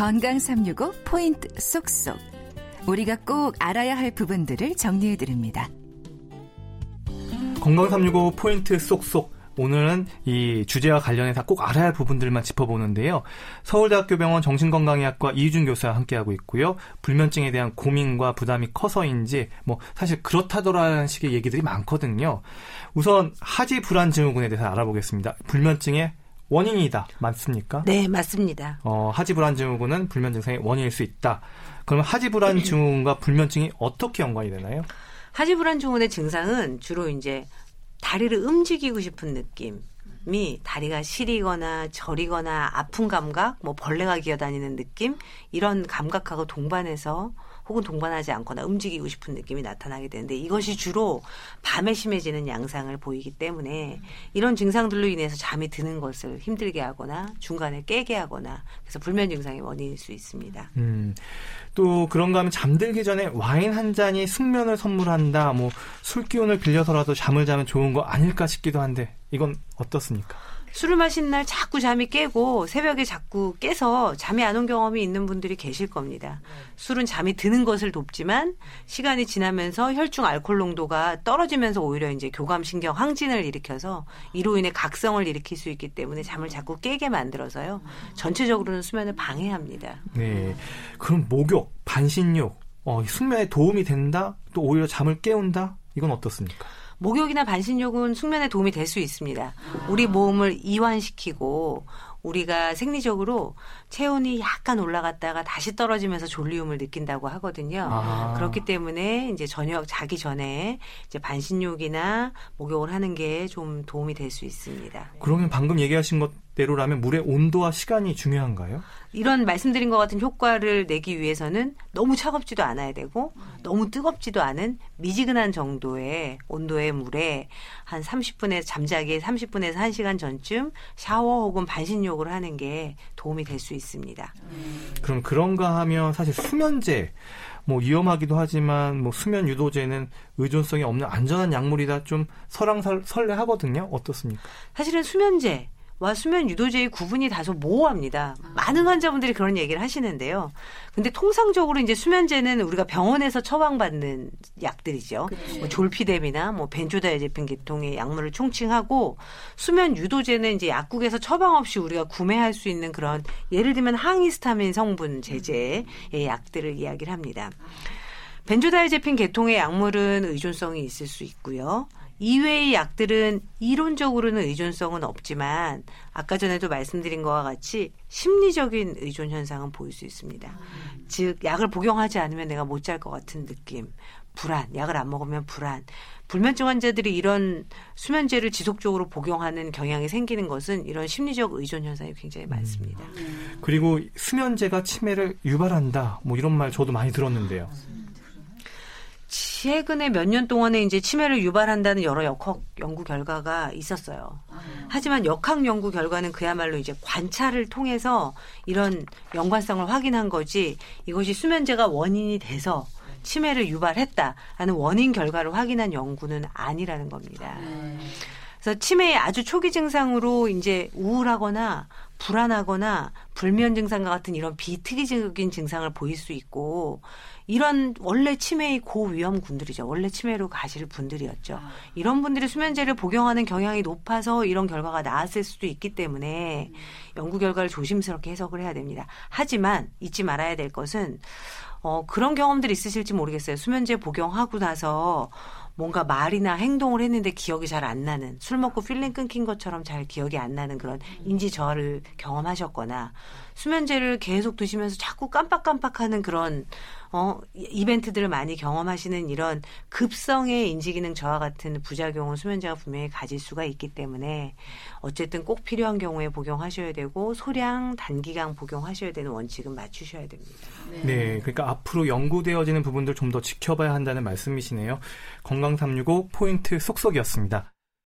건강 365 포인트 쏙쏙. 우리가 꼭 알아야 할 부분들을 정리해 드립니다. 건강 365 포인트 쏙쏙. 오늘은 이 주제와 관련해서 꼭 알아야 할 부분들만 짚어보는데요. 서울대학교 병원 정신건강의학과 이유준 교수와 함께하고 있고요. 불면증에 대한 고민과 부담이 커서인지 뭐 사실 그렇다더라는 식의 얘기들이 많거든요. 우선 하지 불안 증후군에 대해서 알아보겠습니다. 불면증의 원인이다. 맞습니까? 네, 맞습니다. 어, 하지 불안 증후군은 불면 증상의 원인일 수 있다. 그럼 하지 불안 증후군과 불면증이 어떻게 연관이 되나요? 하지 불안 증후군의 증상은 주로 이제 다리를 움직이고 싶은 느낌 이 다리가 시리거나 저리거나 아픈 감각, 뭐 벌레가 기어다니는 느낌 이런 감각하고 동반해서 혹은 동반하지 않거나 움직이고 싶은 느낌이 나타나게 되는데 이것이 주로 밤에 심해지는 양상을 보이기 때문에 이런 증상들로 인해서 잠이 드는 것을 힘들게 하거나 중간에 깨게 하거나 그래서 불면 증상의 원인일 수 있습니다. 음, 또 그런가 하면 잠들기 전에 와인 한 잔이 숙면을 선물한다. 뭐 술 기운을 빌려서라도 잠을 자면 좋은 거 아닐까 싶기도 한데 이건 어떻습니까? 술을 마신 날 자꾸 잠이 깨고 새벽에 자꾸 깨서 잠이 안 온 경험이 있는 분들이 계실 겁니다. 술은 잠이 드는 것을 돕지만 시간이 지나면서 혈중 알코올 농도가 떨어지면서 오히려 이제 교감 신경 항진을 일으켜서 이로 인해 각성을 일으킬 수 있기 때문에 잠을 자꾸 깨게 만들어서요. 전체적으로는 수면을 방해합니다. 네. 그럼 목욕, 반신욕, 어, 숙면에 도움이 된다? 또 오히려 잠을 깨운다? 이건 어떻습니까? 목욕이나 반신욕은 숙면에 도움이 될 수 있습니다. 우리 몸을 이완시키고 우리가 생리적으로 체온이 약간 올라갔다가 다시 떨어지면서 졸리움을 느낀다고 하거든요. 아. 그렇기 때문에 이제 저녁 자기 전에 이제 반신욕이나 목욕을 하는 게 좀 도움이 될 수 있습니다. 그러면 방금 얘기하신 것 대로라면 물의 온도와 시간이 중요한가요? 이런 말씀드린 것 같은 효과를 내기 위해서는 너무 차갑지도 않아야 되고 너무 뜨겁지도 않은 미지근한 정도의 온도의 물에 한 30분에서 잠자기 30분에서 1시간 전쯤 샤워 혹은 반신욕을 하는 게 도움이 될 수 있습니다. 그럼 그런가 하면 사실 수면제 뭐 위험하기도 하지만 뭐 수면 유도제는 의존성이 없는 안전한 약물이다 좀 설랑설레하거든요. 어떻습니까? 사실은 수면제 와 수면 유도제의 구분이 다소 모호합니다. 많은 환자분들이 그런 얘기를 하시는데요. 근데 통상적으로 이제 수면제는 우리가 병원에서 처방받는 약들이죠. 뭐 졸피뎀이나 뭐 벤조다이제핀 계통의 약물을 총칭하고 수면 유도제는 이제 약국에서 처방 없이 우리가 구매할 수 있는 그런 예를 들면 항히스타민 성분 제제의 약들을 이야기를 합니다. 벤조다이제핀 계통의 약물은 의존성이 있을 수 있고요. 이외의 약들은 이론적으로는 의존성은 없지만 아까 전에도 말씀드린 것과 같이 심리적인 의존 현상은 보일 수 있습니다. 음. 즉 약을 복용하지 않으면 내가 못 잘 것 같은 느낌, 불안, 약을 안 먹으면 불안. 불면증 환자들이 이런 수면제를 지속적으로 복용하는 경향이 생기는 것은 이런 심리적 의존 현상이 굉장히 많습니다. 음. 그리고 수면제가 치매를 유발한다. 뭐 이런 말 저도 많이 들었는데요. 최근에 몇 년 동안에 이제 치매를 유발한다는 여러 역학 연구 결과가 있었어요. 하지만 역학 연구 결과는 그야말로 이제 관찰을 통해서 이런 연관성을 확인한 거지 이것이 수면제가 원인이 돼서 치매를 유발했다라는 원인 결과를 확인한 연구는 아니라는 겁니다. 그래서 치매의 아주 초기 증상으로 이제 우울하거나 불안하거나 불면 증상과 같은 이런 비특이적인 증상을 보일 수 있고 이런 원래 치매의 고위험군들이죠. 원래 치매로 가실 분들이었죠. 아. 이런 분들이 수면제를 복용하는 경향이 높아서 이런 결과가 나왔을 수도 있기 때문에 음. 연구 결과를 조심스럽게 해석을 해야 됩니다. 하지만 잊지 말아야 될 것은 어, 그런 경험들이 있으실지 모르겠어요. 수면제 복용하고 나서 뭔가 말이나 행동을 했는데 기억이 잘 안 나는 술 먹고 필름 끊긴 것처럼 잘 기억이 안 나는 그런 음. 인지 저하를 경험하셨거나 수면제를 계속 드시면서 자꾸 깜빡깜빡하는 그런 어 이벤트들을 많이 경험하시는 이런 급성의 인지 기능 저하 같은 부작용은 수면제가 분명히 가질 수가 있기 때문에 어쨌든 꼭 필요한 경우에 복용하셔야 되고 소량 단기간 복용하셔야 되는 원칙은 맞추셔야 됩니다. 네, 네 그러니까 앞으로 연구되어지는 부분들 좀 더 지켜봐야 한다는 말씀이시네요. 건강 365 포인트 속속이었습니다.